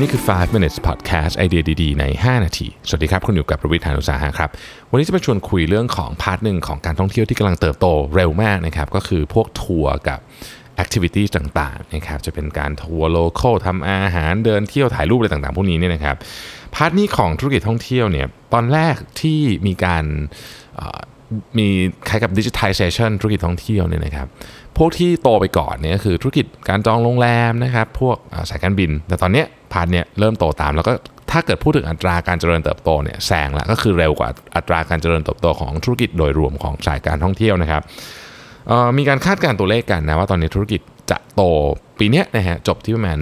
นี่คือ 5 minutes podcast ไอเดียดีๆ ใน 5 นาที สวัสดีครับ คุณอยู่กับผมรวิศ หาญอุตสาหะครับ วันนี้จะมาชวนคุยเรื่องของ part หนึ่งของการท่องเที่ยวที่กำลังเติบโตเร็วมากนะครับ ก็คือพวกทัวร์กับ activity ต่างๆนะครับ จะเป็นการทัวร์ local ทำอาหารเดินเที่ยวถ่ายรูปอะไรต่างๆ พวกนี้เนี่ยนะครับ part นี้ของธุรกิจท่องเที่ยวเนี่ยตอนแรกที่มีการมีคล้ายกับ digitization ธุรกิจท่องเที่ยวเนี่ยนะครับ พวกที่โตไปก่อนเนี่ยก็คือธุรกิจการจองโรงแรมนะครับ พวกสายการบิน แต่ตอนเนี้ย พาร์เนี่ยเริ่มโตตามแล้วก็ถ้าเกิดพูดถึงอัตราการเจริญเติบโตเนี่ยแซงละก็คือเร็วกว่าอัตราการเจริญเติบโตของธุรกิจโดยรวมของสายการท่องเที่ยวนะครับมีการคาดการณ์ตัวเลขกันนะว่าตอนนี้ธุรกิจจะโตปีนี้นะฮะจบที่ประมาณ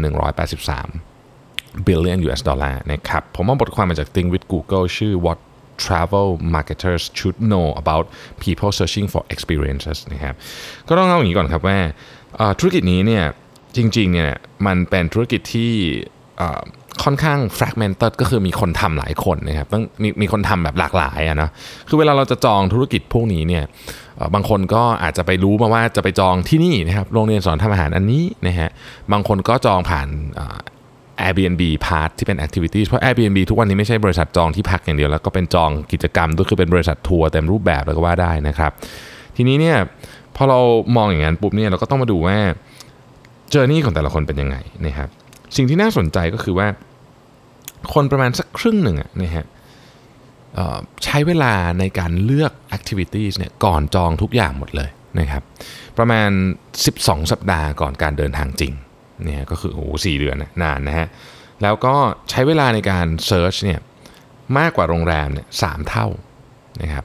183 billion US ดอลลาร์นะครับผมเอาบทความมาจาก Think with Google ชื่อ what travel marketers should know about people searching for experiences นะครับก็ต้องเล่าอย่างนี้ก่อนครับว่าธุรกิจนี้เนี่ยจริงๆเนี่ยมันเป็นธุรกิจที่ ค่อนข้าง fragmented ก็คือมีคนทำหลายคนนะครับต้องมีมีคนทำแบบหลากหลายอะนะคือเวลาเราจะจองธุรกิจพวกนี้เนี่ยบางคนก็อาจจะไปรู้มาว่าจะไปจองที่นี่นะครับโรงเรียนสอนทำอาหารอันนี้นะฮะบางคนก็จองผ่าน Airbnb Part ที่เป็น Activities เพราะ Airbnb ทุกวันนี้ไม่ใช่บริษัทจองที่พักอย่างเดียว แล้วก็เป็นจองกิจกรรมด้วยคือเป็นบริษัททัวร์เต็มรูปแบบเลยก็ว่าได้นะครับ ทีนี้เนี่ยพอเรามองอย่างนั้นปุ๊บเนี่ยเราก็ต้องมาดูว่า journey ของแต่ละคนเป็นยังไงนะครับ สิ่งที่น่าสนใจก็คือว่า คนประมาณสักครึ่งหนึ่งนะฮะใช้เวลาในการเลือก Activities เนี่ยก่อนจองทุกอย่างหมดเลยนะครับประมาณ 12 สัปดาห์ก่อนการเดินทางจริงเนี่ยก็คือโอ้โหสี่เดือนนะนานนะฮะแล้วก็ใช้เวลาในการ search เนี่ยมากกว่าโรงแรมเนี่ยสามเท่านะครับ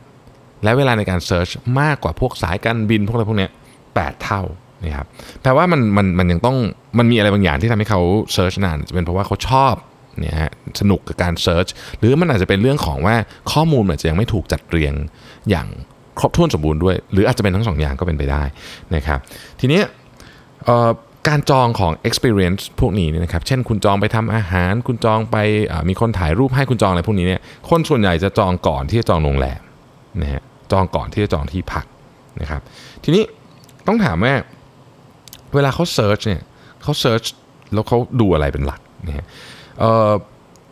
และเวลาในการ search มากกว่าพวกสายการบินพวกอะไรพวกเนี้ยแปดเท่า นะครับแปลว่ามันมันมันยังต้องมันมีอะไรบางอย่างที่ทำให้เขา search นานจะเป็นเพราะว่าเขาชอบเนี่ยฮะสนุกกับการ search หรือมันอาจจะเป็นเรื่องของว่าข้อมูลอาจจะยังไม่ถูกจัดเรียงอย่างครบถ้วนสมบูรณ์ด้วย หรืออาจจะเป็นทั้งสองอย่างก็เป็นไปได้นะครับทีนี้การจองของ experience พวกนี้นะครับ เช่นคุณจองไปทำอาหาร คุณจองไปมีคนถ่ายรูปให้คุณจองอะไรพวกนี้เนี่ย คนส่วนใหญ่จะจองก่อนที่จะจองโรงแรมนะฮะ จองก่อนที่จะจองที่พักนะครับ ทีนี้ต้องถามว่า เวลาเขา search เนี่ยเขา search แล้วเขาดูอะไรเป็นหลักนะฮะเอ่อ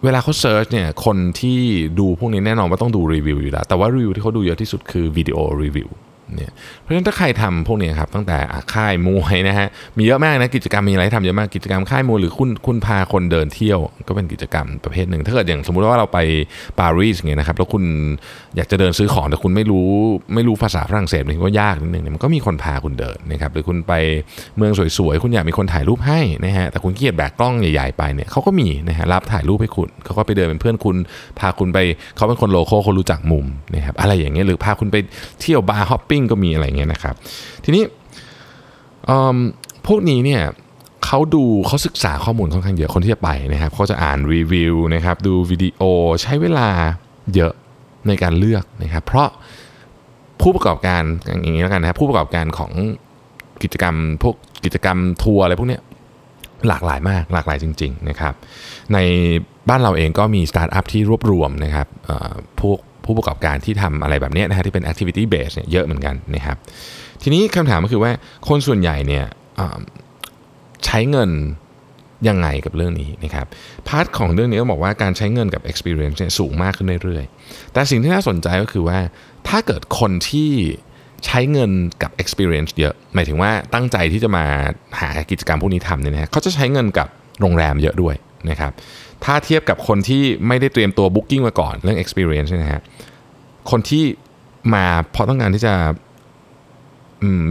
เวลาเขา search เนี่ยคนที่ดูพวกนี้แน่นอนว่าต้องดูรีวิวอยู่แล้ว แต่ว่ารีวิวที่เขาดูเยอะที่สุดคือวิดีโอรีวิว เนี่ยเพราะฉะนั้นถ้าใครทำพวกนี้ครับตั้งแต่ค่ายมวยนะฮะมีเยอะมากนะกิจกรรมมีอะไรทำเยอะมากกิจกรรมค่ายมวยหรือคุณคุณพาคนเดินเที่ยว ก็เป็นกิจกรรมประเภทหนึ่ง ถ้าเกิดอย่างสมมุติว่าเราไปปารีสอย่างเงี้ยนะครับแล้วคุณอยากจะเดินซื้อของแต่คุณไม่รู้ไม่รู้ภาษาฝรั่งเศสมันก็ยากนิดนึงเนี่ยมันก็มีคนพาคุณเดินนะครับหรือคุณไปเมืองสวยๆคุณอยากมีคนถ่ายรูปให้นะฮะแต่คุณขี้เกียจแบกกล้องใหญ่ๆไปเนี่ยเขาก็มีนะฮะรับถ่ายรูปให้คุณเขาก็ไปเดินเป็นเพื่อนคุณพาคุณไปเขาเป็นคน local เขารู้จักมุมนะครับอะไรอย่างเงี้ยหรือพาคุณไปเที่ยว bar hopping ก็มีอะไรเงี้ยนะครับ ทีนี้พวกนี้เนี่ยเขาดูเขาศึกษาข้อมูลค่อนข้างเยอะคนที่จะไปนะครับเขาจะอ่านรีวิวนะครับดูวิดีโอใช้เวลาเยอะในการเลือกนะครับ เพราะผู้ประกอบการอย่างนี้แล้วกันนะครับผู้ประกอบการของกิจกรรมพวกกิจกรรมทัวร์อะไรพวกนี้หลากหลายมากหลากหลายจริง ๆนะครับ ในบ้านเราเองก็มีสตาร์ทอัพที่รวบรวมนะครับพวก ผู้ประกอบการที่ทำอะไรแบบนี้นะฮะที่เป็น activity base เนี่ยเยอะเหมือนกันนะครับทีนี้คำถามก็คือว่าคนส่วนใหญ่เนี่ยใช้เงินยังไงกับเรื่องนี้นะครับ part ของเรื่องนี้ก็บอกว่าการใช้เงินกับ experience เนี่ยสูงมากขึ้นเรื่อยๆ แต่สิ่งที่น่าสนใจก็คือว่าถ้าเกิดคนที่ใช้เงินกับ experience เยอะ หมายถึงว่าตั้งใจที่จะมาหากิจกรรมพวกนี้ทำเนี่ยนะฮะเขาจะใช้เงินกับโรงแรมเยอะด้วย นะครับถ้าเทียบกับคนที่ไม่ได้เตรียมตัว booking มาก่อนเรื่อง experience เนี่ยนะฮะคนที่มาเพราะต้องการที่จะ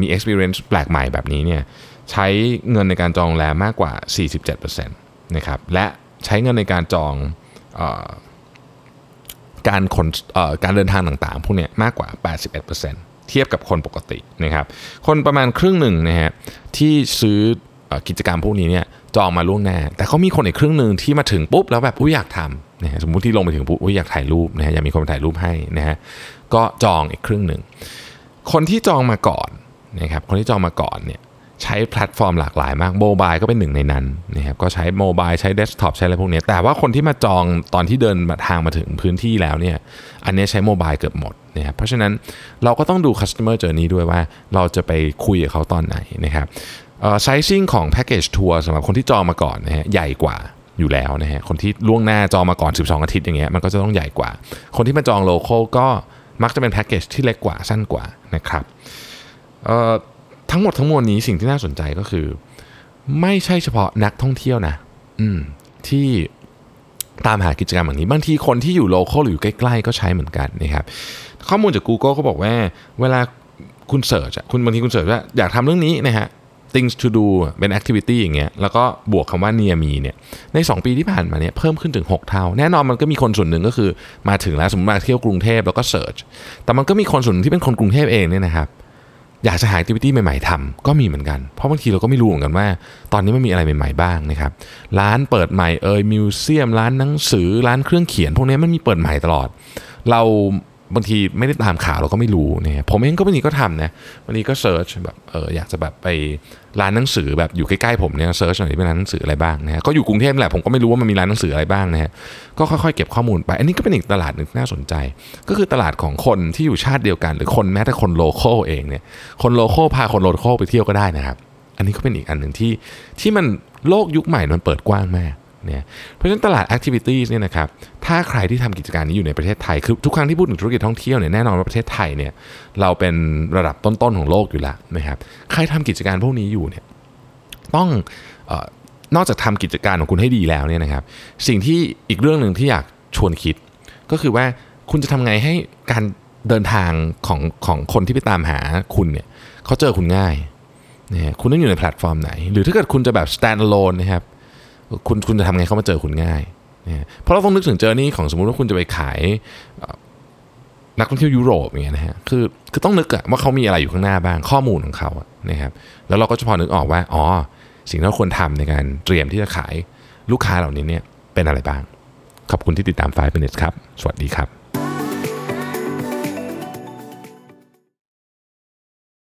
มี experience แปลกใหม่แบบนี้เนี่ยใช้เงินในการจองโรงแรมมากกว่า 47%นะครับและใช้เงินในการจองออการขนการเดินทางต่างๆ พวกนี้มากกว่า 81%เทียบกับคนปกตินะครับ คนประมาณครึ่งหนึ่งนะฮะที่ซื้ออกิจกรรมพวกนี้เนี่ย จองมาล่วงหน้า แต่เขามีคนอีกครึ่งหนึ่งที่มาถึงปุ๊บแล้วแบบอุ้ยอยากทำนะฮะสมมุติที่ลงไปถึงปุ๊บอุ้ยอยากถ่ายรูปนะฮะอยากมีคนมาถ่ายรูปให้นะฮะก็จองอีกครึ่งหนึ่งคนที่จองมาก่อนนะครับคนที่จองมาก่อนเนี่ยใช้แพลตฟอร์มหลากหลายมาก mobile ก็เป็นหนึ่งในนั้นนะครับก็ใช้ mobile ใช้เดสก์ท็อปใช้อะไรพวกนี้แต่ว่าคนที่มาจองตอนที่เดินมาทางมาถึงพื้นที่แล้วเนี่ยอันนี้ใช้ mobile เกือบหมดนะครับเพราะฉะนั้นเราก็ต้องดู customer journey ด้วยว่าเราจะไปคุยกับเขาตอนไหนนะครับ sizing ของแพ็กเกจทัวร์สำหรับคนที่จองมาก่อนนะฮะใหญ่กว่าอยู่แล้วนะฮะคนที่ล่วงหน้าจองมาก่อน 12 อาทิตย์อย่างเงี้ยมันก็จะต้องใหญ่กว่า คนที่มาจอง local ก็มักจะเป็นแพ็กเกจที่เล็กกว่าสั้นกว่านะครับเอ่อทั้งหมดทั้งมวลนี้สิ่งที่น่าสนใจก็คือ ไม่ใช่เฉพาะนักท่องเที่ยวนะ อืมที่ตามหากิจกรรมแบบนี้ บางทีคนที่อยู่ local หรืออยู่ใกล้ๆก็ใช้เหมือนกันนะครับข้อมูลจาก Google เขาบอกว่า เวลาคุณ search คุณบางทีคุณ search ว่าอยากทำเรื่องนี้นะฮะ things to do เป็น activity อย่างเงี้ยแล้วก็บวกคำว่า near me เนี่ยใน 2 ปีที่ผ่านมาเนี่ยเพิ่มขึ้นถึง 6 เท่า แน่นอนมันก็มีคนส่วนหนึ่งก็คือมาถึงแล้วสมมติมาเที่ยวกรุงเทพแล้วก็ search แต่มันก็มีคนส่วนหนึ่งที่เป็นคนกรุงเทพเองเนี่ยนะครับอยากจะหา activity ใหม่ๆทำก็มีเหมือนกัน เพราะบางทีเราก็ไม่รู้เหมือนกันว่า ตอนนี้มันมีอะไรใหม่ๆบ้างนะครับร้านเปิดใหม่เอ่ย museum ร้านหนังสือร้านเครื่องเขียน พวกนี้มันมีเปิดใหม่ตลอด เรา บางทีไม่ได้ตามข่าวเราก็ไม่รู้เนี่ยผมเองก็บางทีก็ทำนะวันนี้ก็ search แบบเอออยากจะแบบไปร้านหนังสือแบบอยู่ใกล้ๆผมเนี่ยเซิร์ชหน่อยที่เป็นร้านหนังสืออะไรบ้างนะฮะก็อยู่กรุงเทพแหละผมก็ไม่รู้ว่ามันมีร้านหนังสืออะไรบ้างนะฮะก็ค่อยๆเก็บข้อมูลไป อันนี้ก็เป็นอีกตลาดหนึ่งน่าสนใจ ก็คือตลาดของคนที่อยู่ชาติเดียวกัน หรือคนแม้แต่คนโลโก้เองเนี่ยคนโลโก้พาคนโลโก้ไปเที่ยวก็ได้นะครับ อันนี้ก็เป็นอีกอันหนึ่งที่ที่มันโลกยุคใหม่มันเปิดกว้างมาก เนี่ยเพราะฉะนั้นตลาด activities เนี่ยนะครับถ้าใครที่ทำกิจการนี้อยู่ในประเทศไทยคือทุกครั้งที่พูดถึงธุรกิจท่องเที่ยวเนี่ยแน่นอนว่าประเทศไทยเนี่ยเราเป็นระดับต้นๆของโลกอยู่แล้วนะครับใครทำกิจการพวกนี้อยู่เนี่ยต้องออนอกจากทำกิจการของคุณให้ดีแล้วเนี่ยนะครับสิ่งที่อีกเรื่องหนึ่งที่อยากชวนคิด ก็คือว่าคุณจะทำไงให้การเดินทางของของคนที่ไปตามหาคุณเนี่ยเขาเจอคุณง่ายนะฮะคุณต้องอยู่ในแพลตฟอร์มไหน หรือถ้าเกิดคุณจะแบบ stand alone นะครับ คุณคุณจะทำไงเขามาเจอคุณง่ายนะเพราะเราต้องนึกถึง journey ของสมมุติว่าคุณจะไปขายนักท่องเที่ยวยุโรปอย่างเงี้ยนะฮะคือคือต้องนึกอะว่าเขามีอะไรอยู่ข้างหน้าบ้างข้อมูลของเขาอะนะครับแล้วเราก็จะพอนึกออกว่าอ๋อสิ่งที่เราควรทำในการเตรียมที่จะขายลูกค้าเหล่านี้เนี่ยเป็นอะไรบ้าง ขอบคุณที่ติดตาม5 minutes ครับ สวัสดีครับ